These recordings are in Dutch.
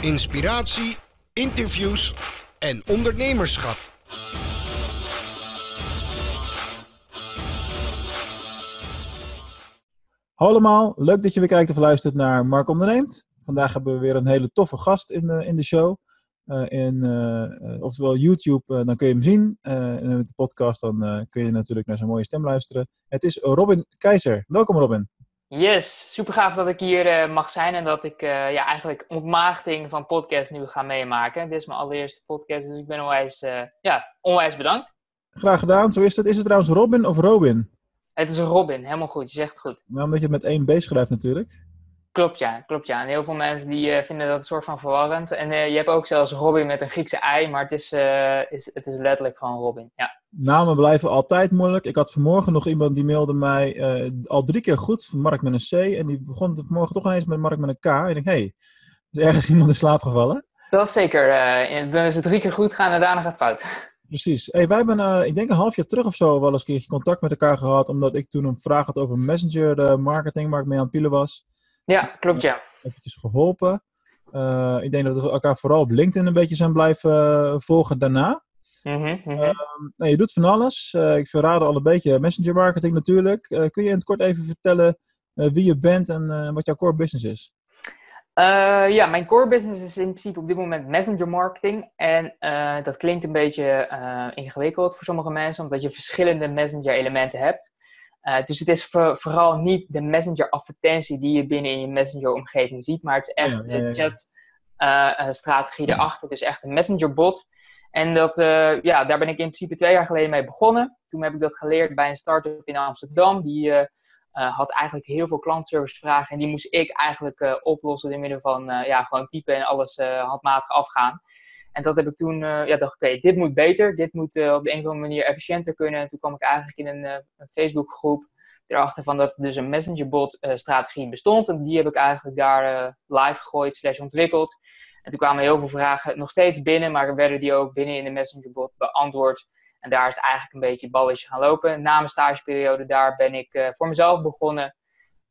inspiratie, interviews en ondernemerschap. Hallo allemaal, leuk dat je weer kijkt of luistert naar Mark Onderneemt. Vandaag hebben we weer een hele toffe gast in de, in de show. Uh, in, uh, oftewel YouTube, uh, dan kun je hem zien. en met de podcast, dan kun je natuurlijk naar zijn mooie stem luisteren. Het is Robin Keizer. Welkom Robin. Yes, super gaaf dat ik hier mag zijn en dat ik ja, eigenlijk ontmaagding van podcast nu ga meemaken. Dit is mijn allereerste podcast, dus ik ben onwijs, ja, onwijs bedankt. Graag gedaan, zo is het. Is het trouwens Robin of Robin? Het is Robin, helemaal goed. Je zegt het goed. Nou, omdat je het met één B schrijft natuurlijk. Klopt ja, klopt ja. En heel veel mensen die uh, vinden dat een soort van verwarrend. En uh, je hebt ook zelfs Robin met een Griekse ei, maar het is, uh, is, het is letterlijk gewoon Robin. Ja. Namen blijven altijd moeilijk. Ik had vanmorgen nog iemand die mailde mij al drie keer goed, Mark met een C. En die begon vanmorgen toch ineens met Mark met een K. En ik denk, hé, hey, is ergens iemand in slaap gevallen? Dat is zeker. dan is het drie keer goed gaan en daarna gaat het fout. Precies. Hey, wij hebben, ik denk een half jaar terug of zo, wel eens een keertje contact met elkaar gehad. Omdat ik toen een vraag had over messenger marketing, waar ik mee aan het pielen was. Ja, klopt ja. Eventjes geholpen. Uh, ik denk dat we elkaar vooral op LinkedIn een beetje zijn blijven volgen daarna. Mm -hmm, mm -hmm. nou, je doet van alles. ik verraad al een beetje messenger marketing natuurlijk. kun je in het kort even vertellen wie je bent en wat jouw core business is? Ja, mijn core business is in principe op dit moment messenger marketing. En dat klinkt een beetje ingewikkeld voor sommige mensen, omdat je verschillende messenger elementen hebt. Dus het is voor, vooral niet de messenger advertentie die je binnen in je messenger omgeving ziet, maar het is echt ja, ja, ja. de chat strategie erachter. Dus echt een messenger bot. En dat, ja, daar ben ik in principe twee jaar geleden mee begonnen. Toen heb ik dat geleerd bij een start-up in Amsterdam, die had eigenlijk heel veel klantservicevragen en die moest ik eigenlijk oplossen door middel van ja, gewoon typen en alles handmatig afgaan. En dat heb ik toen, ja, dacht oké, dit moet beter, dit moet op de een of andere manier efficiënter kunnen. En toen kwam ik eigenlijk in een, een Facebookgroep erachter van dat er dus een messengerbot strategie bestond. En die heb ik eigenlijk daar live gegooid, slash ontwikkeld. En toen kwamen heel veel vragen nog steeds binnen, maar werden die ook binnen in de messengerbot beantwoord. En daar is het eigenlijk een beetje balletje gaan lopen. Na mijn stageperiode daar ben ik voor mezelf begonnen.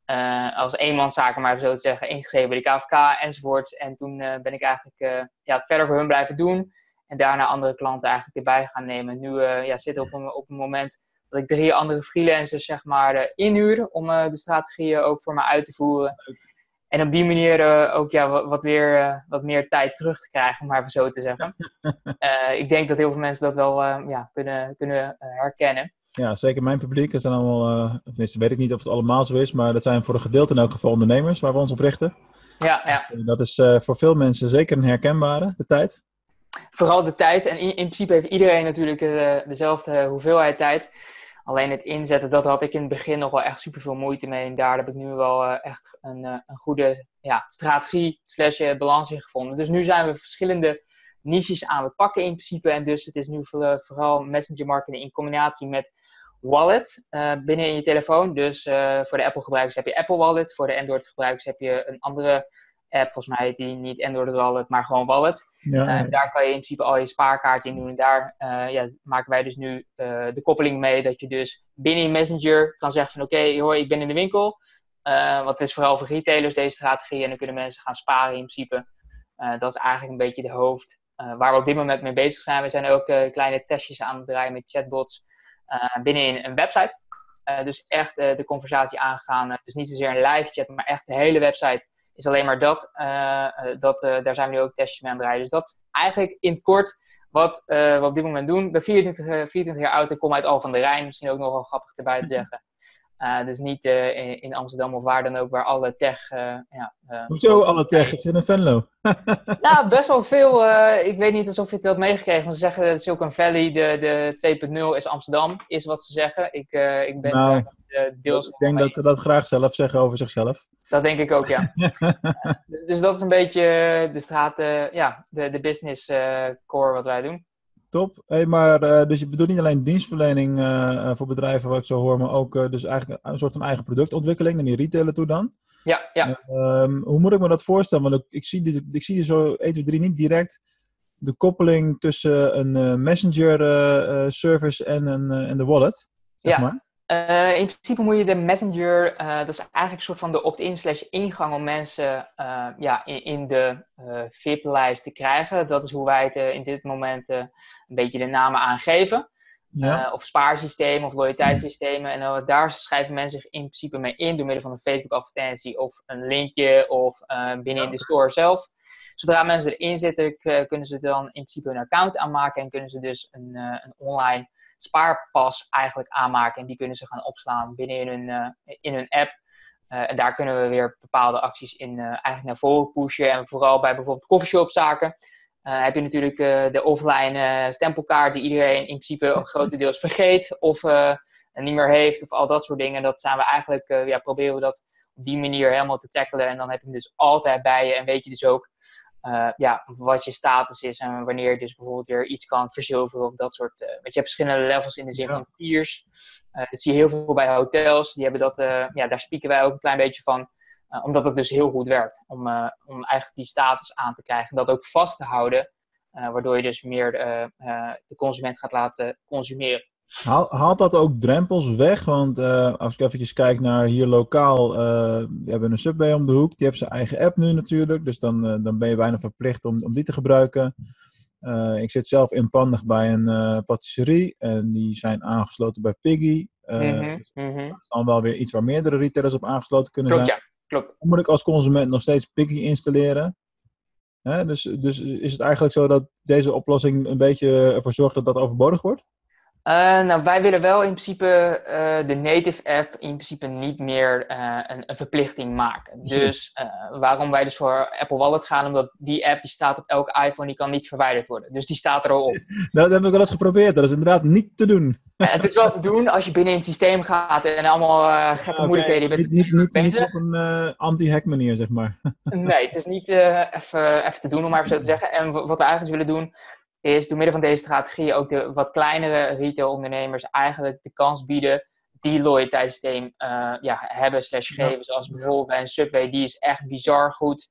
Uh, als eenmanszaak, maar even zo te zeggen, ingeschreven bij de KVK enzovoort. En toen uh, ben ik eigenlijk ja, het verder voor hun blijven doen. En daarna andere klanten eigenlijk erbij gaan nemen. Nu ja, zit op een, op een moment dat ik drie andere freelancers zeg maar inhuur om de strategieën ook voor me uit te voeren. En op die manier ook ja, wat, wat weer, wat meer tijd terug te krijgen, om maar even zo te zeggen. Ik denk dat heel veel mensen dat wel ja, kunnen, kunnen herkennen. Ja, zeker mijn publiek. Dat zijn allemaal, tenminste weet ik niet of het allemaal zo is, maar dat zijn voor een gedeelte in elk geval ondernemers waar we ons op richten. Ja, ja. Dat is voor veel mensen zeker een herkenbare, de tijd. Vooral de tijd. En in, in principe heeft iedereen natuurlijk dezelfde hoeveelheid tijd. Alleen het inzetten, dat had ik in het begin nog wel echt super veel moeite mee. En daar heb ik nu wel uh, echt een, uh, een goede ja, strategie slash eh, balans in gevonden. Dus nu zijn we verschillende niches aan het pakken in principe. En dus het is nu vooral messenger marketing in combinatie met wallet binnen in je telefoon. Dus voor de Apple gebruikers heb je Apple Wallet. Voor de Android gebruikers heb je een andere app, volgens mij die niet Android Wallet, maar gewoon Wallet. Ja. Uh, daar kan je in principe al je spaarkaarten in doen. En daar ja, maken wij dus nu de koppeling mee dat je dus binnen Messenger kan zeggen van oké, okay, hoor, ik ben in de winkel. want het is vooral voor retailers deze strategie en dan kunnen mensen gaan sparen in principe. dat is eigenlijk een beetje de hoofd waar we op dit moment mee bezig zijn. We zijn ook kleine testjes aan het draaien met chatbots binnen een website. dus echt de conversatie aangaan. dus niet zozeer een live chat, maar echt de hele website is alleen maar dat. Dat daar zijn we nu ook testjes mee aan het draaien. Dus dat eigenlijk in het kort wat we op dit moment doen. Ik ben 24, 24 jaar oud en kom uit Al van der Rijn. Misschien ook nog wel grappig erbij te zeggen. Dus niet in, in, Amsterdam of waar dan ook, waar alle tech... ja, Hoezo alle tech? Ik zit in Venlo. nou, best wel veel. ik weet niet alsof je het had meegekregen. Want ze zeggen Silicon Valley, de, de 2.0 is Amsterdam, is wat ze zeggen. Ik, ik ben... Nou deels. Ik denk dat ze dat graag zelf zeggen over zichzelf. Dat denk ik ook, ja. dus, dus, dat is een beetje de straat, uh, ja, de, de business uh, core wat wij doen. Top. Hey, maar uh, dus je bedoelt niet alleen dienstverlening voor bedrijven, wat ik zo hoor, maar ook dus eigenlijk een soort van eigen productontwikkeling en die retailer toe dan? Ja, ja. Um, hoe moet ik me dat voorstellen? Want ik, ik zie, dit, ik zie zo 1, 2, 3 niet direct de koppeling tussen een messenger service en, een, en de wallet. Zeg ja. Maar. Uh, in principe moet je de Messenger, uh, dat is eigenlijk een soort van de opt-in slash ingang om mensen uh, ja, in, in de VIP-lijst te krijgen. Dat is hoe wij het in dit moment een beetje de namen aangeven. Ja. of spaarsystemen of loyaliteitssystemen. En daar schrijven mensen zich in principe mee in door middel van een Facebook-advertentie of een linkje of binnen in de store zelf. Zodra mensen erin zitten, kunnen ze dan in principe hun account aanmaken en kunnen ze dus een, een online spaarpas eigenlijk aanmaken. En die kunnen ze gaan opslaan binnen in hun, uh, in hun app. Uh, en daar kunnen we weer bepaalde acties in uh, eigenlijk naar voren pushen. En vooral bij bijvoorbeeld coffeeshopzaken heb je natuurlijk de offline stempelkaart die iedereen in principe grotendeels vergeet of niet meer heeft. Of al dat soort dingen. Dat zijn we eigenlijk, ja, proberen we dat op die manier helemaal te tackelen. En dan heb je hem dus altijd bij je en weet je dus ook uh, ja, wat je status is en wanneer je dus bijvoorbeeld weer iets kan verzilveren of dat soort. Uh, je, hebt verschillende levels in de zin van tiers. Uh, dat zie je heel veel bij hotels. Die hebben dat, ja, daar spieken wij ook een klein beetje van. omdat het dus heel goed werkt. Om, om eigenlijk die status aan te krijgen. En dat ook vast te houden. waardoor je dus meer de consument gaat laten consumeren. Haalt dat ook drempels weg? Want uh, als ik even kijk naar hier lokaal, uh, we hebben een Subway om de hoek. Die hebben zijn eigen app nu natuurlijk. Dus dan, uh, dan ben je bijna verplicht om, om die te gebruiken. ik zit zelf in Pandig bij een patisserie. En die zijn aangesloten bij Piggy. Mm-hmm, dus mm-hmm. Dat is dan wel weer iets waar meerdere retailers op aangesloten kunnen klopt, zijn. Ja, klopt. Dan moet ik als consument nog steeds Piggy installeren. Hè? Dus, dus is het eigenlijk zo dat deze oplossing een beetje ervoor zorgt dat dat overbodig wordt? Uh, nou, wij willen wel in principe uh, de native app in principe niet meer uh, een, een, verplichting maken. Dus waarom wij dus voor Apple Wallet gaan, omdat die app die staat op elke iPhone, die kan niet verwijderd worden. Dus die staat er al op. Dat heb ik wel eens geprobeerd. Dat is inderdaad niet te doen. het is wel te doen als je binnen in het systeem gaat en allemaal gekke okay. moeilijkheden bent. Niet, niet, niet, niet op een anti-hack manier, zeg maar. nee, het is niet even te doen, om maar even zo te zeggen. En wat we eigenlijk willen doen, is door middel van deze strategie ook de wat kleinere retailondernemers eigenlijk de kans bieden die loyaliteitssysteem uh, ja, hebben slash geven. Zoals bijvoorbeeld bij een Subway, die is echt bizar goed.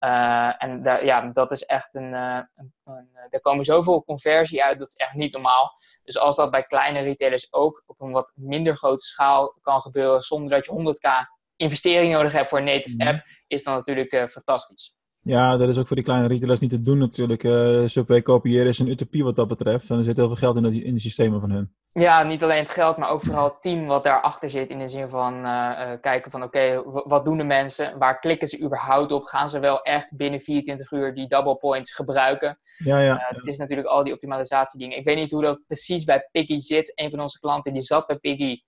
Uh, en daar, ja, dat is echt een, uh, een, een, Daar komen zoveel conversie uit, dat is echt niet normaal. Dus als dat bij kleine retailers ook op een wat minder grote schaal kan gebeuren, zonder dat je 100k investering nodig hebt voor een native mhm. app, is dat natuurlijk fantastisch. Ja, dat is ook voor die kleine retailers niet te doen natuurlijk. Uh, Subway kopiëren is een utopie wat dat betreft. En er zit heel veel geld in, de, in de systemen van hun. Ja, niet alleen het geld, maar ook vooral het team wat daarachter zit. In de zin van uh, kijken van oké, wat doen de mensen? Waar klikken ze überhaupt op? Gaan ze wel echt binnen 24 uur die double points gebruiken? Ja, ja. Het is natuurlijk al die optimalisatie dingen. Ik weet niet hoe dat precies bij Piggy zit. Een van onze klanten die zat bij Piggy.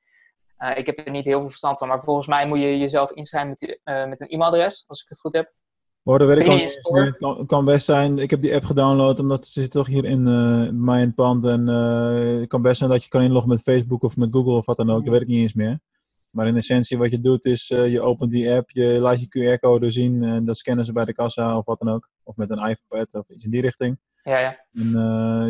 ik heb er niet heel veel verstand van, maar volgens mij moet je jezelf inschrijven met, met een e-mailadres, als ik het goed heb. Oh, dat weet ik Het kan, kan, best zijn. Ik heb die app gedownload omdat ze zit toch hier in uh, mij in het pand. En uh, het kan best zijn dat je kan inloggen met Facebook of met Google of wat dan ook. Dat weet ik niet eens meer. Maar in essentie wat je doet is, uh, je opent die app, je laat je QR-code zien en dat scannen ze bij de kassa of wat dan ook. Of met een iPad of iets in die richting. Ja, ja. En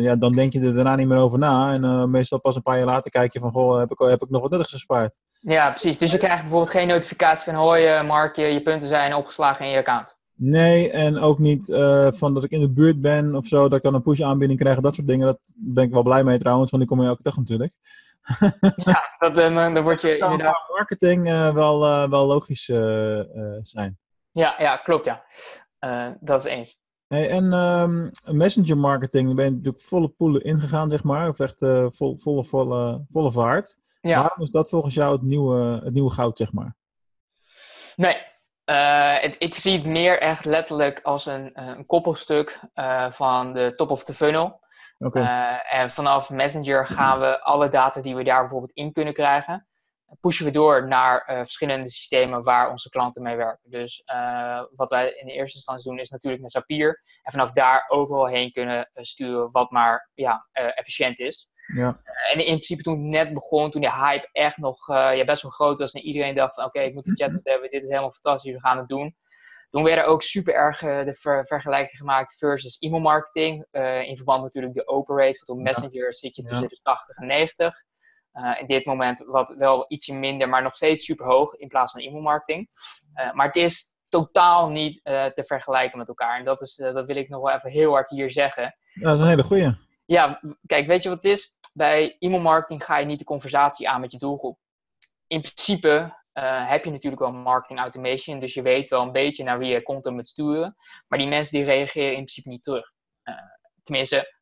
ja, dan denk je er daarna niet meer over na. En meestal pas een paar jaar later kijk je van, goh, heb ik, heb ik nog wat nuttigs gespaard? Ja, precies. Dus je krijgt bijvoorbeeld geen notificatie van, hoi Mark, je, je punten zijn opgeslagen in je account. Nee, en ook niet uh, van dat ik in de buurt ben of zo, dat ik dan een push-aanbieding krijg, dat soort dingen. Dat ben ik wel blij mee trouwens, want die kom je elke dag natuurlijk. ja, dat, dan, dan word je dat zou inderdaad... marketing uh, wel, uh, wel logisch zijn. Ja, ja, klopt ja. dat is eens. Hey, en um, messenger marketing, daar ben je natuurlijk volle poelen ingegaan, zeg maar. Of echt vol, volle, volle, volle vaart. Ja. Waarom is dat volgens jou het nieuwe, het nieuwe goud, zeg maar? Nee, uh, ik zie het meer echt letterlijk als een, eh, een koppelstuk uh, van de top of the funnel. Okay. Uh, en vanaf Messenger gaan we alle data die we daar bijvoorbeeld in kunnen krijgen, pushen we door naar verschillende systemen waar onze klanten mee werken. Dus wat wij in de eerste instantie doen is natuurlijk met Zapier. En vanaf daar overal heen kunnen sturen wat maar ja, efficiënt is. Ja. en in principe toen het net begon, toen die hype echt nog ja, best wel groot was en iedereen dacht van oké, ik moet een chatbot hebben, dit is helemaal fantastisch, we gaan het doen. Toen werden ook super erg de ver vergelijking gemaakt versus e-mail marketing. Uh, in verband natuurlijk de open rates, want op Messenger zit je tussen de 80 en 90. In dit moment wat wel ietsje minder, maar nog steeds super hoog in plaats van e-mail marketing. maar het is totaal niet te vergelijken met elkaar. En dat, is, dat wil ik nog wel even heel hard hier zeggen. dat is een hele goeie. Ja, kijk, weet je wat het is? bij e-mailmarketing ga je niet de conversatie aan met je doelgroep. in principe heb je natuurlijk wel marketing automation, dus je weet wel een beetje naar wie je content moet sturen. Maar die mensen die reageren in principe niet terug. tenminste,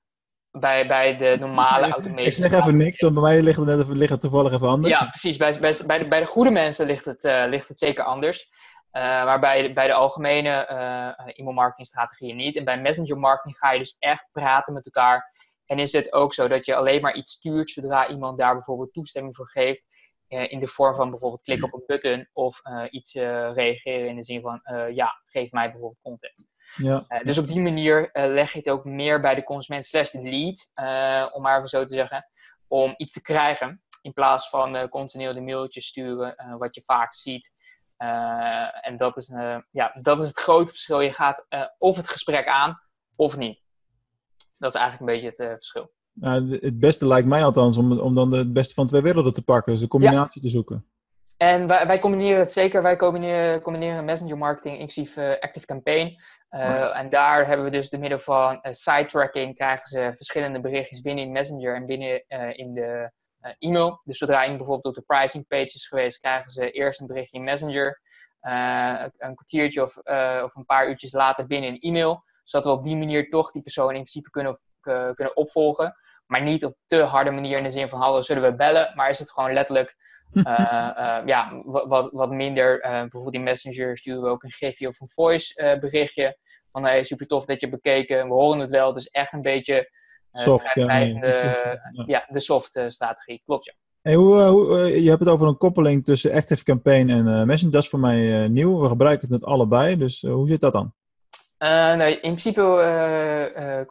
bij, bij de normale automation. Ik zeg even niks, want bij mij ligt het, net, ligt het toevallig even anders. Ja, precies. Bij, bij, bij, de, bij de goede mensen ligt het, ligt het zeker anders. Uh, maar bij de, bij de algemene uh, e-mail marketing strategieën niet. En bij messenger marketing ga je dus echt praten met elkaar. En is het ook zo dat je alleen maar iets stuurt zodra iemand daar bijvoorbeeld toestemming voor geeft. Uh, in de vorm van bijvoorbeeld klik op een button of iets reageren in de zin van ja, geef mij bijvoorbeeld content. Ja. dus op die manier leg je het ook meer bij de consument slash de lead, om maar even zo te zeggen, om iets te krijgen. In plaats van continu de mailtjes sturen, wat je vaak ziet. Uh, en dat is, uh, ja, dat is het grote verschil. Je gaat uh, of het gesprek aan of niet. Dat is eigenlijk een beetje het verschil. Het beste lijkt mij althans om, om dan het beste van twee werelden te pakken. Dus een combinatie te zoeken. En wij, wij, combineren het zeker. Wij combineren, combineren messenger marketing inclusief Active Campaign. En daar hebben we dus door middel van site tracking krijgen ze verschillende berichtjes binnen in Messenger en binnen in de eh, e-mail. Dus zodra iemand bijvoorbeeld op de pricing page is geweest, krijgen ze eerst een berichtje in Messenger. Uh, een kwartiertje of, uh, of een paar uurtjes later binnen een e-mail. Zodat we op die manier toch die persoon in principe kunnen, kunnen opvolgen. Maar niet op te harde manier in de zin van hallo, zullen we bellen? Maar is het gewoon letterlijk ja, wat, wat minder. bijvoorbeeld in Messenger sturen we ook een gifje of een voice berichtje. Van hey, super tof dat je bekeken. We horen het wel. Dus echt een beetje eh, soft, ja, ja. de soft eh, strategie, klopt ja. Hey, hoe, hoe, je hebt het over een koppeling tussen Active Campaign en Messenger. Dat is voor mij nieuw. We gebruiken het allebei. Dus hoe zit dat dan? Nou, in principe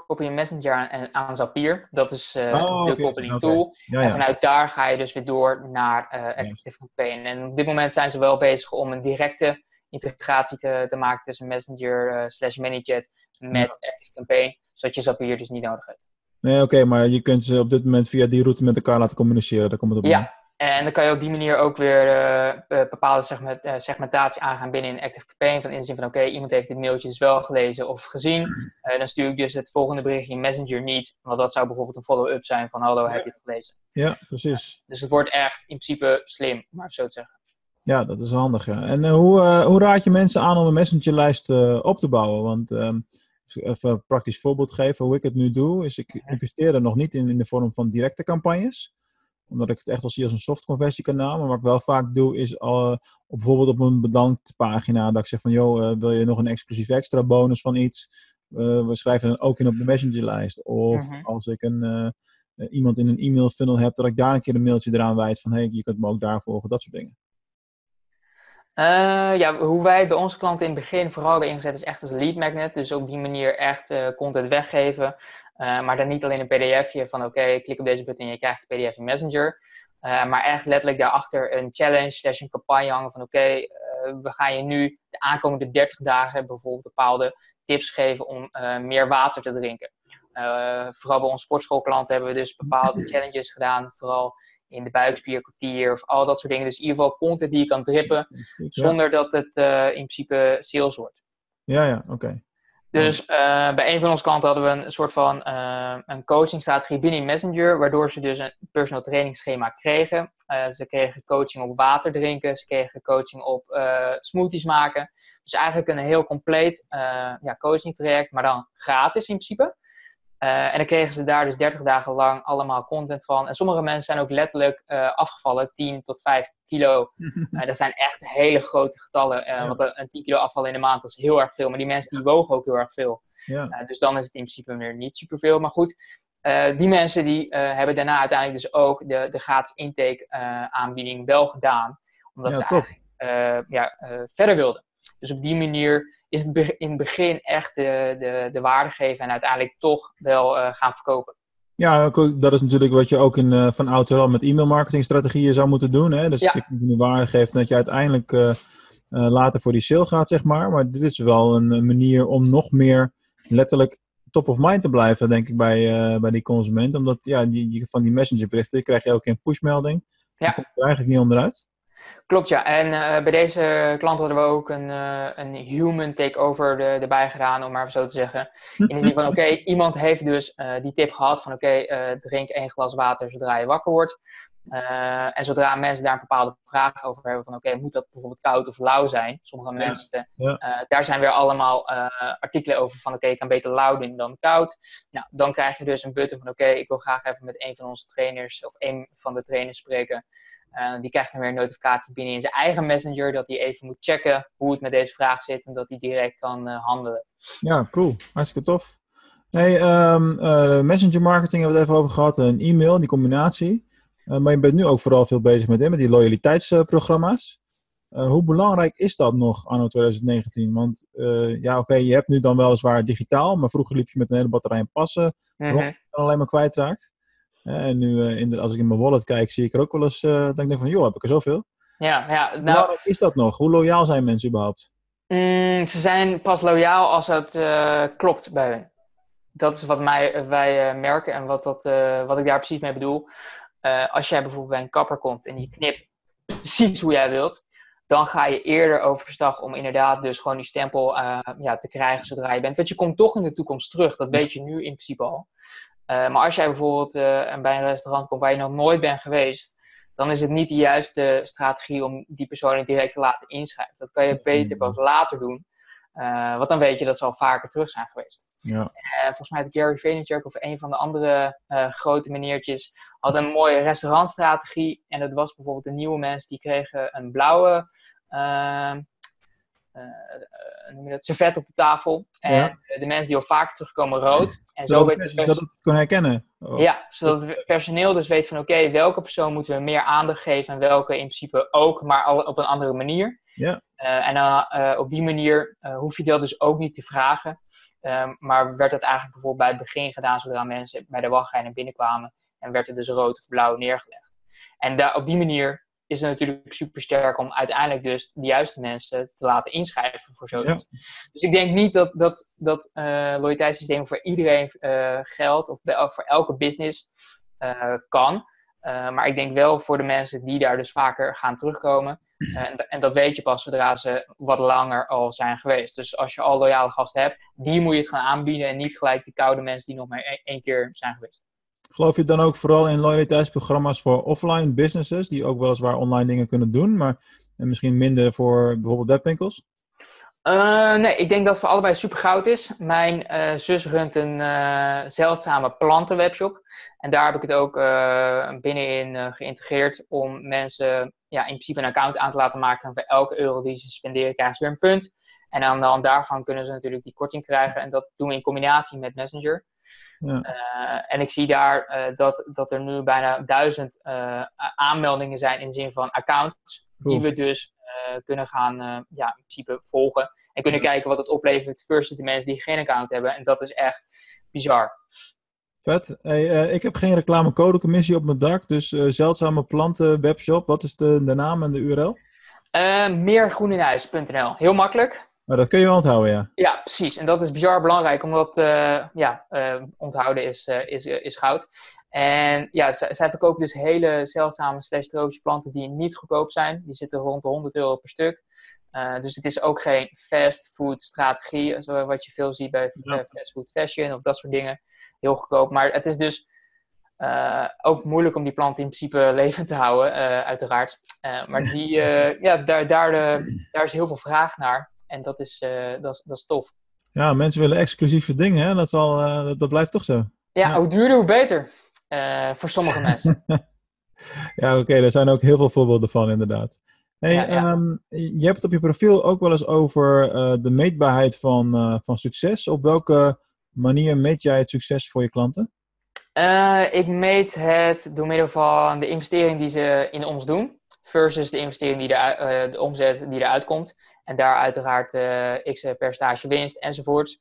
koppel je Messenger aan, aan Zapier. Dat is oh, de koppeling tool. En vanuit daar ga je dus weer door naar Active Campaign. En op dit moment zijn ze wel bezig om een directe integratie te, te maken tussen Messenger slash ManyChat met Active Campaign. Zodat je Zapier dus niet nodig hebt. Nee, oké, maar je kunt ze op dit moment via die route met elkaar laten communiceren. Daar komt het op. Ja, en dan kan je op die manier ook weer uh, bepaalde segment, uh, segmentatie aangaan binnen een Active Campaign. Van in de zin van, oké, iemand heeft dit mailtje dus wel gelezen of gezien. dan stuur ik dus het volgende berichtje in Messenger niet. Want dat zou bijvoorbeeld een follow-up zijn van, hallo, heb je het gelezen? Ja, precies. dus het wordt echt in principe slim, maar zo te zeggen. Ja, dat is handig, ja. En hoe, hoe raad je mensen aan om een Messenger-lijst op te bouwen? Want ehm, even een praktisch voorbeeld geven hoe ik het nu doe, is ik investeer er nog niet in in de vorm van directe campagnes omdat ik het echt wel zie als een soft conversiekanaal. Maar wat ik wel vaak doe, is al, op, bijvoorbeeld op een bedankt pagina, dat ik zeg van, joh, uh, wil je nog een exclusief extra bonus van iets? Uh, we schrijven dan ook in op de messengerlijst. Of mhm. als ik een, iemand in een e-mail funnel heb, dat ik daar een keer een mailtje eraan wijd van, hey, je kunt me ook daar volgen, dat soort dingen. Ja, hoe wij bij onze klanten in het begin vooral hebben ingezet is echt als lead magnet. Dus op die manier echt content weggeven. Uh, maar dan niet alleen een pdfje van oké, klik op deze button en je krijgt de pdf in Messenger. maar echt letterlijk daarachter een challenge slash een campagne hangen van oké, we gaan je nu de aankomende 30 dagen bijvoorbeeld bepaalde tips geven om meer water te drinken. vooral bij onze sportschoolklanten hebben we dus bepaalde challenges gedaan. Vooral in de buikspierkwartier of al dat soort dingen. Dus in ieder geval content die je kan drippen zonder dat het in principe sales wordt. Ja, ja, oké. Dus uh, bij een van onze klanten hadden we een soort van uh, een coachingstrategie binnen Messenger, waardoor ze dus een personal training schema kregen. ze kregen coaching op water drinken, ze kregen coaching op smoothies maken. Dus eigenlijk een heel compleet ja, coaching traject, maar dan gratis in principe. Uh, en dan kregen ze daar dus 30 dagen lang allemaal content van. En sommige mensen zijn ook letterlijk uh, afgevallen, 10 tot 5 kilo. Uh, dat zijn echt hele grote getallen. Ja. Want een 10 kilo afvallen in de maand is heel erg veel. Maar die mensen die wogen ook heel erg veel. Ja. dus dan is het in principe weer niet superveel. Maar goed, die mensen die hebben daarna uiteindelijk dus ook de, de gratis intake aanbieding wel gedaan. Omdat ze eigenlijk ja, verder wilden. Dus op die manier is het in het begin echt de, de, de waarde geven en uiteindelijk toch wel uh, gaan verkopen. Ja, dat is natuurlijk wat je ook in, uh, van oudsher al met e-mail marketing strategieën zou moeten doen. Hè? Dus ja. dat je de waarde geeft dat je uiteindelijk uh, later voor die sale gaat, zeg maar. Maar dit is wel een manier om nog meer letterlijk top of mind te blijven, denk ik, bij, bij die consument. Omdat ja, die, van die messengerberichten krijg je ook een pushmelding. Ja. komt er eigenlijk niet onderuit. Klopt, ja. En uh, bij deze klant hadden we ook een, uh, een human takeover de, erbij gedaan, om maar zo te zeggen. In de zin van, oké, iemand heeft dus uh, die tip gehad van, oké, drink één glas water zodra je wakker wordt. en zodra mensen daar een bepaalde vraag over hebben, van oké, moet dat bijvoorbeeld koud of lauw zijn? Sommige mensen, daar zijn weer allemaal artikelen over van oké, ik kan beter lauw doen dan koud. Nou, dan krijg je dus een button van oké, ik wil graag even met een van onze trainers of een van de trainers spreken. Uh, die krijgt dan weer een notificatie binnen in zijn eigen messenger dat hij even moet checken hoe het met deze vraag zit en dat hij direct kan uh, handelen. Ja, cool. Hartstikke tof. Hey, um, uh, messenger marketing hebben we het even over gehad, een e-mail, die combinatie. maar je bent nu ook vooral veel bezig met, met die loyaliteitsprogramma's. hoe belangrijk is dat nog anno 2019? Want ja, oké, je hebt nu dan weliswaar digitaal, maar vroeger liep je met een hele batterij en passen, mm -hmm. rond, alleen maar kwijtraakt. En nu, eh, in de, als ik in mijn wallet kijk, zie ik er ook wel eens, uh, dat ik denk van, joh, heb ik er zoveel? Ja, ja. Nou, Hoe is dat nog? Hoe loyaal zijn mensen überhaupt? Mm, ze zijn pas loyaal als het uh, klopt bij hen. Dat is wat mij, wij uh, merken en wat, dat, wat ik daar precies mee bedoel. als jij bijvoorbeeld bij een kapper komt en je knipt precies hoe jij wilt, dan ga je eerder overstag om inderdaad dus gewoon die stempel ja, te krijgen zodra je bent. Want je komt toch in de toekomst terug. Dat weet je nu in principe al. Eh, maar als jij bijvoorbeeld uh, bij een restaurant komt waar je nog nooit bent geweest, dan is het niet de juiste strategie om die persoon direct te laten inschrijven. Dat kan je beter pas later doen. Uh, want dan weet je dat ze al vaker terug zijn geweest. Ja. volgens mij had Gary Vaynerchuk of een van de andere grote meneertjes had een mooie restaurantstrategie. En dat was bijvoorbeeld de nieuwe mensen die kregen een blauwe noem je dat, servet op de tafel. En de mensen die al vaker terugkomen rood. En zo zodat, weet zodat het kan herkennen. Oh. Ja, zodat het personeel dus weet van oké, welke persoon moeten we meer aandacht geven en welke in principe ook, maar op een andere manier. Ja. Uh, en uh, op die manier hoef je dat dus ook niet te vragen. Ehm, maar werd het eigenlijk bijvoorbeeld bij het begin gedaan zodra mensen bij de wachtrij naar binnen kwamen. En werd het dus rood of blauw neergelegd. En daar, op die manier is het natuurlijk super sterk om uiteindelijk dus de juiste mensen te laten inschrijven voor zoiets. Dus ik denk niet dat dat, dat uh, loyaliteitssysteem voor iedereen uh, geldt of, of, voor elke business uh, kan. maar ik denk wel voor de mensen die daar dus vaker gaan terugkomen. En, en, dat weet je pas zodra ze wat langer al zijn geweest. Dus als je al loyale gasten hebt, die moet je het gaan aanbieden en niet gelijk de koude mensen die nog maar e-, één keer zijn geweest. Geloof je dan ook vooral in loyaliteitsprogramma's voor offline businesses, die ook weliswaar online dingen kunnen doen, maar misschien minder voor bijvoorbeeld webwinkels? Uh, nee, ik denk dat het voor allebei super goud is. Mijn uh, zus runt een zeldzame plantenwebshop. En daar heb ik het ook binnenin geïntegreerd om mensen ja, in principe een account aan te laten maken. En voor elke euro die ze spenderen krijgen ze weer een punt. En aan de hand daarvan kunnen ze natuurlijk die korting krijgen. En dat doen we in combinatie met Messenger. Ja. Uh, en ik zie daar uh, dat, dat er nu bijna duizend uh, aanmeldingen zijn in de zin van accounts, die we dus kunnen gaan ja, in principe volgen. En kunnen kijken wat het oplevert versus de mensen die geen account hebben. En dat is echt bizar. Vet. Hey, ik heb geen reclamecodecommissie op mijn dak, dus zeldzame planten webshop. Wat is de, de naam en de URL? meergroeninhuis.nl. Heel makkelijk. Maar dat kun je wel onthouden, ja. Ja, precies. En dat is bizar belangrijk, omdat uh, ja, uh, onthouden is, uh, is, is goud. En ja, zij verkopen dus hele zeldzame slash tropische planten die niet goedkoop zijn. Die zitten rond de 100 euro per stuk. dus het is ook geen fast food strategie, zoals wat je veel ziet bij ja. fast food fashion of dat soort dingen. Heel goedkoop. Maar het is dus ook moeilijk om die planten in principe levend te houden, uiteraard. maar die, ja, daar, daar, de, daar is heel veel vraag naar. En dat is, uh, dat is, dat is tof. Ja, mensen willen exclusieve dingen, hè? Dat, zal, uh, dat, dat, blijft toch zo. Ja, hoe duurder, hoe beter. Uh, voor sommige mensen. ja, oké, okay, er zijn ook heel veel voorbeelden van, inderdaad. Hey, ja, ja. Um, je hebt het op je profiel ook wel eens over de meetbaarheid van, van succes. Op welke manier meet jij het succes voor je klanten? ik meet het door middel van de investering die ze in ons doen, versus de investering die er, de omzet die eruit komt. En daar uiteraard uh, x percentage winst enzovoort.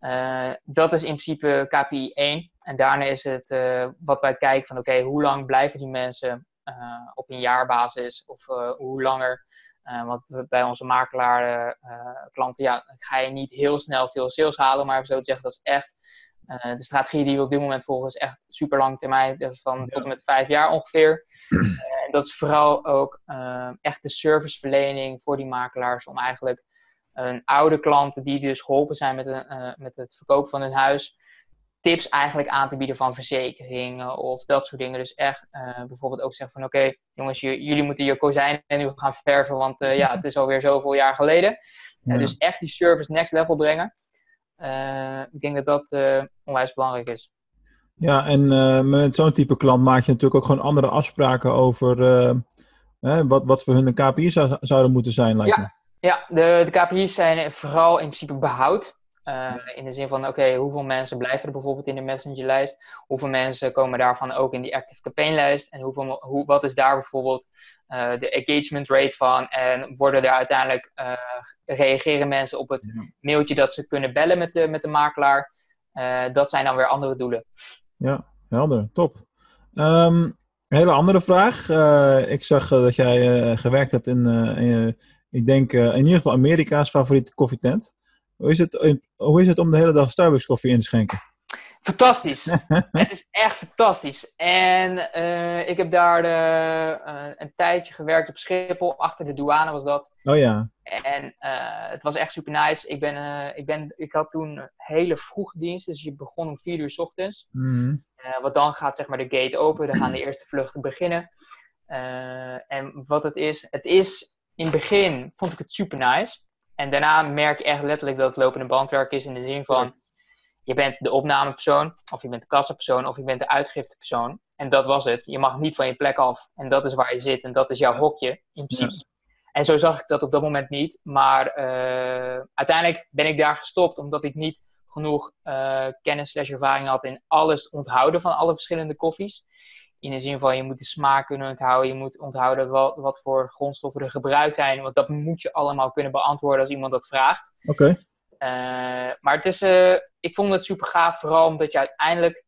Uh, dat is in principe KPI 1. En daarna is het uh, wat wij kijken van oké, okay, hoe lang blijven die mensen op een jaarbasis of hoe langer. want bij onze makelaar klanten ja, ga je niet heel snel veel sales halen, maar zo te zeggen, dat is echt uh, de strategie die we op dit moment volgen is echt super lang termijn, van ja. tot en met vijf jaar ongeveer. Uh, en dat is vooral ook uh, echt de serviceverlening voor die makelaars om eigenlijk een oude klanten die dus geholpen zijn met, een, met het verkopen van hun huis, tips eigenlijk aan te bieden van verzekeringen of dat soort dingen. Dus echt uh, bijvoorbeeld ook zeggen van oké, jongens, jullie moeten je kozijnen nu gaan verven, want uh, ja, het is alweer zoveel jaar geleden. Ja. dus echt die service next level brengen. ik denk dat dat onwijs belangrijk is. Ja, en met zo'n type klant maak je natuurlijk ook gewoon andere afspraken over wat, wat voor hun een KPI zou, zouden moeten zijn, lijkt ja. me. Ja, de, de KPI's zijn vooral in principe behoud. Uh, in de zin van, oké, hoeveel mensen blijven er bijvoorbeeld in de messengerlijst? Hoeveel mensen komen daarvan ook in die active campaignlijst? En hoeveel, hoe, wat is daar bijvoorbeeld uh, de engagement rate van? En worden er uiteindelijk, uh, reageren mensen op het mailtje dat ze kunnen bellen met de, met de makelaar? dat zijn dan weer andere doelen. Ja, helder, top. Een hele andere vraag. ik zag dat jij gewerkt hebt in, in ik denk in ieder geval Amerika's favoriete koffietent. Hoe is, het, hoe is het om de hele dag Starbucks koffie in te schenken? Fantastisch. het is echt fantastisch. En uh, ik heb daar de, uh, een tijdje gewerkt op Schiphol. Achter de douane was dat. Oh ja. En uh, het was echt super nice. Ik, ben, ik, ben, ik had toen hele vroege dienst. Dus je begon om vier uur s ochtends. Mm. wat dan gaat zeg maar de gate open. Dan gaan de eerste vluchten beginnen. en wat het is. Het is in het begin vond ik het super nice. En daarna merk je echt letterlijk dat het lopende bandwerk is in de zin van... Je bent de opnamepersoon, of je bent de kassapersoon, of je bent de uitgiftepersoon. En dat was het. Je mag niet van je plek af. En dat is waar je zit. En dat is jouw hokje, in principe. En zo zag ik dat op dat moment niet. Maar uh, uiteindelijk ben ik daar gestopt, omdat ik niet genoeg uh, kennis slash ervaring had in alles onthouden van alle verschillende koffies. In de zin van je moet de smaak kunnen onthouden, je moet onthouden wat, wat voor grondstoffen er gebruikt zijn. Want dat moet je allemaal kunnen beantwoorden als iemand dat vraagt. Oké. Maar het is, uh, ik vond het super gaaf, vooral omdat je uiteindelijk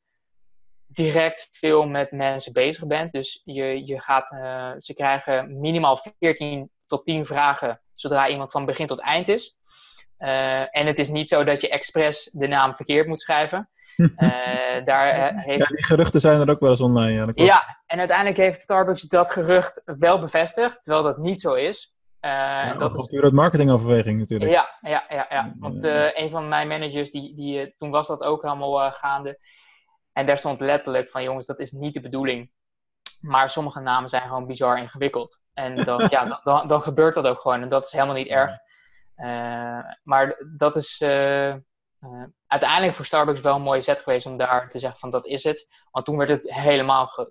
direct veel met mensen bezig bent. Dus je, je gaat, uh, ze krijgen minimaal 14 tot 10 vragen zodra iemand van begin tot eind is. en het is niet zo dat je expres de naam verkeerd moet schrijven. Uh, daar, heeft... Ja, die geruchten zijn er ook wel eens online. Ja, ja, en uiteindelijk heeft Starbucks dat gerucht wel bevestigd, terwijl dat niet zo is. Ja, dat is puur uit marketingoverweging natuurlijk. Ja, ja, ja, ja. want uh, een van mijn managers, die, die, toen was dat ook helemaal gaande. En daar stond letterlijk van, jongens, dat is niet de bedoeling. Maar sommige namen zijn gewoon bizar ingewikkeld. En dan, ja, dan, dan, gebeurt dat ook gewoon. En dat is helemaal niet erg. maar dat is uh, uiteindelijk voor Starbucks wel een mooie set geweest om daar te zeggen van dat is het. Want toen werd het helemaal groot.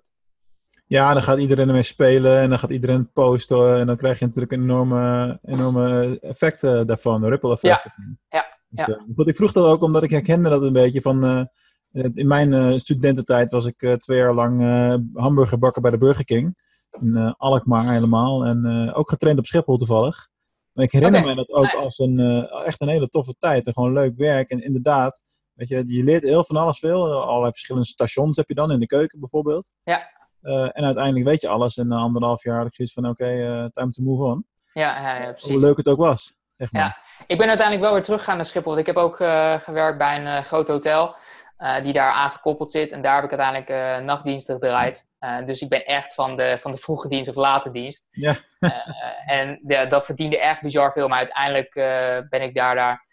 Ja, dan gaat iedereen ermee spelen en dan gaat iedereen posten. En dan krijg je natuurlijk een enorme, enorme effecten daarvan, ripple effecten. Ja, ja, ja. Goed, ik vroeg dat ook omdat ik herkende dat een beetje van... Uh, in mijn uh, studententijd was ik uh, twee jaar lang hamburger bakken bij de Burger King. In Alkmaar helemaal. En ook getraind op Schiphol toevallig. Maar ik herinner okay. me dat ook als een, echt een hele toffe tijd. En gewoon leuk werk. En inderdaad, weet je, je leert heel van alles veel. Allerlei verschillende stations heb je dan in de keuken bijvoorbeeld. Ja. Uh, en uiteindelijk weet je alles. En na anderhalf jaar had ik zoiets van, oké, okay, uh, time to move on. Ja, ja, ja, precies. Hoe leuk het ook was. Zeg maar. Ja, ik ben uiteindelijk wel weer teruggegaan naar Schiphol. Want ik heb ook gewerkt bij een groot hotel. Uh, die daar aangekoppeld zit. En daar heb ik uiteindelijk uh, nachtdiensten gedraaid. Uh, dus ik ben echt van de, van de vroege dienst of late dienst. Ja. en de, dat verdiende echt bizar veel. Maar uiteindelijk ben ik daar, daar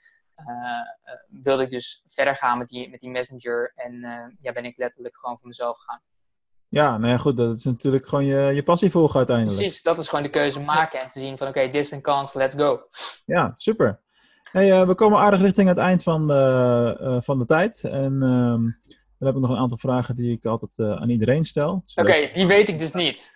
wilde ik dus verder gaan met die, met die messenger. En ja, ben ik letterlijk gewoon voor mezelf gegaan. Ja, nou ja, goed. Dat is natuurlijk gewoon je, je passie volgen uiteindelijk. Precies, dat is gewoon de keuze maken en te zien van oké, okay, dit is een kans, let's go. Ja, super. Hey, uh, we komen aardig richting het eind van de, uh, van de tijd. En uh, dan heb ik nog een aantal vragen die ik altijd uh, aan iedereen stel. Oké, okay, die weet ik dus niet.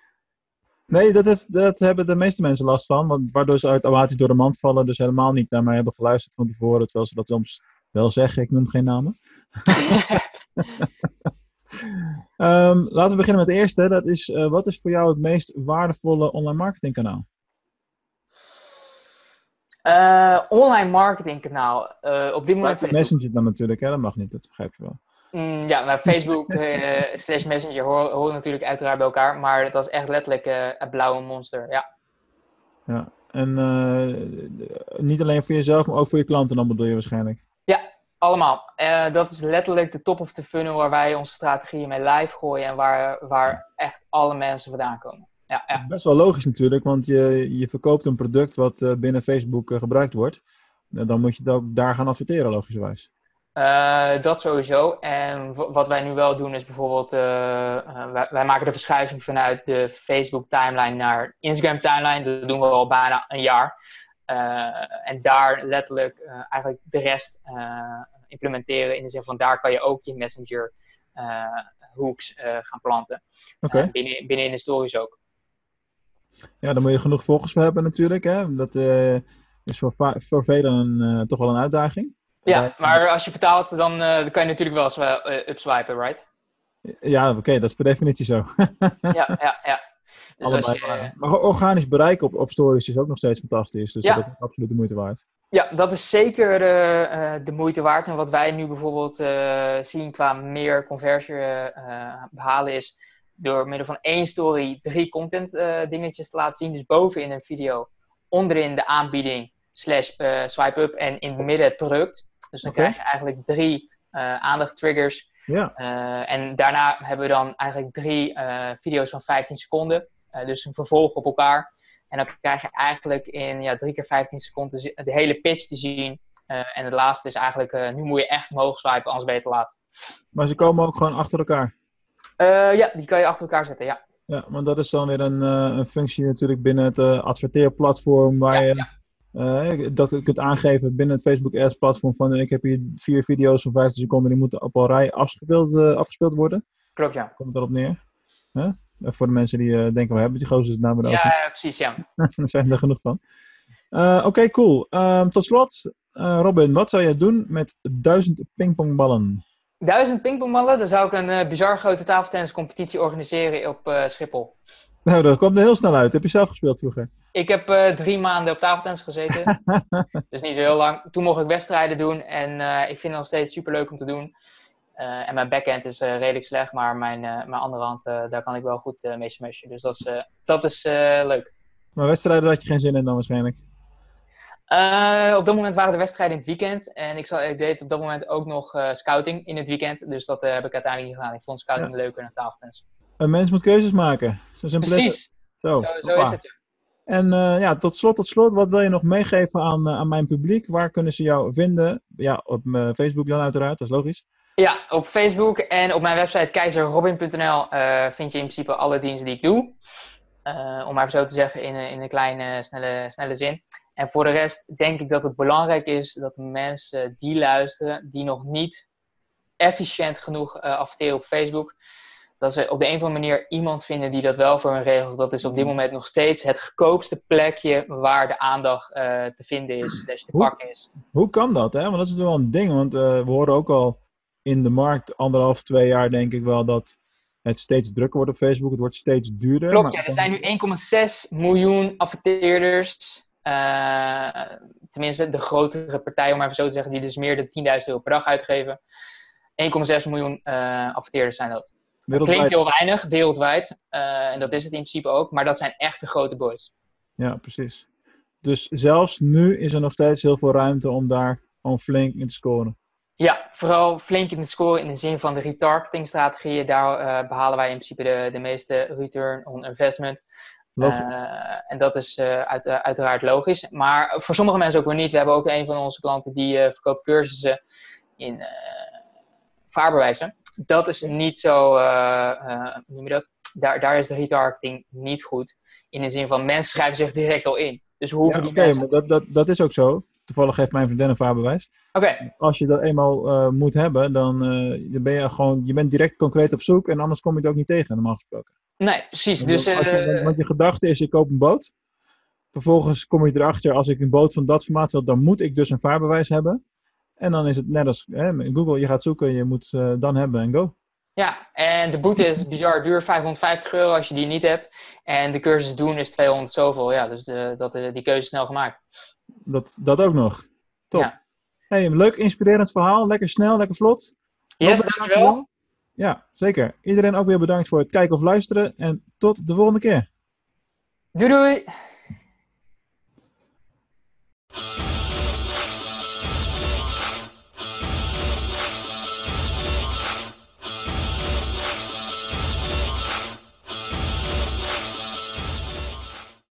Nee, dat, is, dat hebben de meeste mensen last van. Want, waardoor ze automatisch door de mand vallen. Dus helemaal niet naar mij hebben geluisterd van tevoren. Terwijl ze dat soms wel zeggen. Ik noem geen namen. um, laten we beginnen met de eerste. Dat is, wat is voor jou het meest waardevolle online marketingkanaal? Uh, online marketingkanaal. Uh, op dit moment. Messenger dan natuurlijk, hè? dat mag niet, dat begrijp je wel. Mm, ja, nou, Facebook slash Messenger horen, horen, natuurlijk uiteraard bij elkaar, maar dat is echt letterlijk het blauwe monster, ja. Ja, en niet alleen voor jezelf, maar ook voor je klanten dan bedoel je waarschijnlijk? Ja, allemaal. dat is letterlijk de top of the funnel waar wij onze strategieën mee live gooien en waar, waar echt alle mensen vandaan komen ja, ja. Best wel logisch natuurlijk, want je, je verkoopt een product wat uh, binnen Facebook uh, gebruikt wordt. Dan moet je ook daar gaan adverteren, logischerwijs. Dat sowieso. En wat wij nu wel doen is bijvoorbeeld, wij, wij, maken de verschuiving vanuit de Facebook timeline naar Instagram timeline. Dat doen we al bijna een jaar. En daar letterlijk eigenlijk de rest implementeren in de zin van daar kan je ook je messenger hooks gaan planten. Okay. binnen, binnen in de stories ook. Ja, daar moet je genoeg volgers voor hebben natuurlijk. Hè? Dat is voor, voor velen toch wel een uitdaging. Ja, maar als je betaalt, dan, uh, dan kan je natuurlijk wel eens uh, upswipen, right? Ja, oké, dat is per definitie zo. ja, ja, ja. Dus Allebei, je, maar organisch bereik op, op stories is ook nog steeds fantastisch. Dus ja. dat is absoluut de moeite waard. Ja, dat is zeker uh, de moeite waard. En wat wij nu bijvoorbeeld zien qua meer conversie behalen is door middel van één story drie content dingetjes te laten zien. Dus bovenin een video, onderin de aanbieding slash swipe up en in het midden het product. Dus dan krijg je eigenlijk drie uh, aandachttriggers. Ja. Uh, en daarna hebben we dan eigenlijk drie uh, video's van 15 seconden. dus een vervolg op elkaar. En dan krijg je eigenlijk in ja, drie keer 15 seconden de hele pitch te zien. en het laatste is eigenlijk, nu moet je echt omhoog swipen, anders ben je te laat. Maar ze komen ook gewoon achter elkaar? ja, die kan je achter elkaar zetten, ja. Ja, maar dat is dan weer een, een functie natuurlijk binnen het adverteerplatform waar ja, je... Ja uh, dat je kunt aangeven binnen het Facebook Ads platform van ik heb hier vier video's van 15 seconden, die moeten op een rij afgespeeld, uh, afgespeeld worden. Klopt, ja. Komt erop neer? Huh? Voor de mensen die uh, denken, we hebben die gozers het namen ja, ja, precies, ja. Daar zijn er genoeg van. Oké, okay, cool. Um, tot slot, Robin, wat zou je doen met duizend pingpongballen? Duizend pingpongballen? Dan zou ik een bizar grote tafeltenniscompetitie organiseren op Schiphol. Nou, dat kwam er heel snel uit. Heb je zelf gespeeld vroeger? Ik heb uh, drie maanden op tafeltennis gezeten. dus niet zo heel lang. Toen mocht ik wedstrijden doen en uh, ik vind het nog steeds super leuk om te doen. Uh, en mijn backhand is redelijk slecht, maar mijn, mijn andere hand, daar kan ik wel goed mee smashen. Dus dat is, dat is leuk. Maar wedstrijden had je geen zin in dan waarschijnlijk? op dat moment waren de wedstrijden in het weekend. En ik, zal, ik deed op dat moment ook nog scouting in het weekend. Dus dat heb ik uiteindelijk niet gedaan. Ik vond scouting ja. leuker dan tafeltennis. Een mens moet keuzes maken. Zo simpel Precies. Is zo, zo, zo is het. En uh, ja, tot slot, tot slot, wat wil je nog meegeven aan, uh, aan mijn publiek? Waar kunnen ze jou vinden? Ja, op uh, Facebook dan uiteraard, dat is logisch. Ja, op Facebook en op mijn website keizerrobin.nl vind je in principe alle diensten die ik doe. om maar even zo te zeggen in, in een kleine, snelle, snelle zin. En voor de rest denk ik dat het belangrijk is dat mensen die luisteren, die nog niet efficiënt genoeg adverteren op Facebook, dat ze op de een of andere manier iemand vinden die dat wel voor hun regelt. Dat is op dit moment nog steeds het goedkoopste plekje waar de aandacht uh, te vinden is, slash te pakken is. Hoe kan dat? Hè? Want dat is wel een ding. Want uh, we horen ook al in de markt anderhalf, twee jaar denk ik wel dat het steeds drukker wordt op Facebook. Het wordt steeds duurder. Klopt, maar... ja. Er zijn nu 1,6 miljoen adverteerders. Uh, tenminste, de grotere partijen, om even zo te zeggen, die dus meer dan 10.000 euro per dag uitgeven. 1,6 miljoen adverteerders zijn dat. Klinkt heel weinig, wereldwijd. Uh, en dat is het in principe ook. Maar dat zijn echt de grote boys. Ja, precies. Dus zelfs nu is er nog steeds heel veel ruimte om daar gewoon flink in te scoren. Ja, vooral flink in te scoren in de zin van de retargeting strategieën. Daar uh, behalen wij in principe de, de meeste return on investment. Uh, en dat is uit, uiteraard logisch. Maar voor sommige mensen ook weer niet. We hebben ook een van onze klanten die verkoopt cursussen in vaarbewijzen dat is niet zo, uh, uh, hoe noem je dat? Daar, daar is de retargeting niet goed. In de zin van mensen schrijven zich direct al in. Dus hoe hoeven ja, die mensen... maar dat, dat, dat is ook zo. Toevallig geeft mijn vriendin een vaarbewijs. Oké. Okay. Als je dat eenmaal uh, moet hebben, dan, ben je gewoon, je bent direct concreet op zoek en anders kom je het ook niet tegen, normaal gesproken. Nee, precies. Dus, je, want je gedachte is, ik koop een boot. Vervolgens kom je erachter, als ik een boot van dat formaat wil, dan moet ik dus een vaarbewijs hebben. En dan is het net als hè, Google, je gaat zoeken, je moet uh, dan hebben en go. Ja, en de boete is bizar duur, 550 euro als je die niet hebt. En de cursus doen is 200 zoveel. Ja, dus de, dat, die keuze is snel gemaakt. Dat, dat ook nog. Top. Ja. Hey, leuk, inspirerend verhaal. Lekker snel, lekker vlot. Yes, dankjewel. Ja, zeker. Iedereen ook weer bedankt voor het kijken of luisteren. En tot de volgende keer. Doei doei!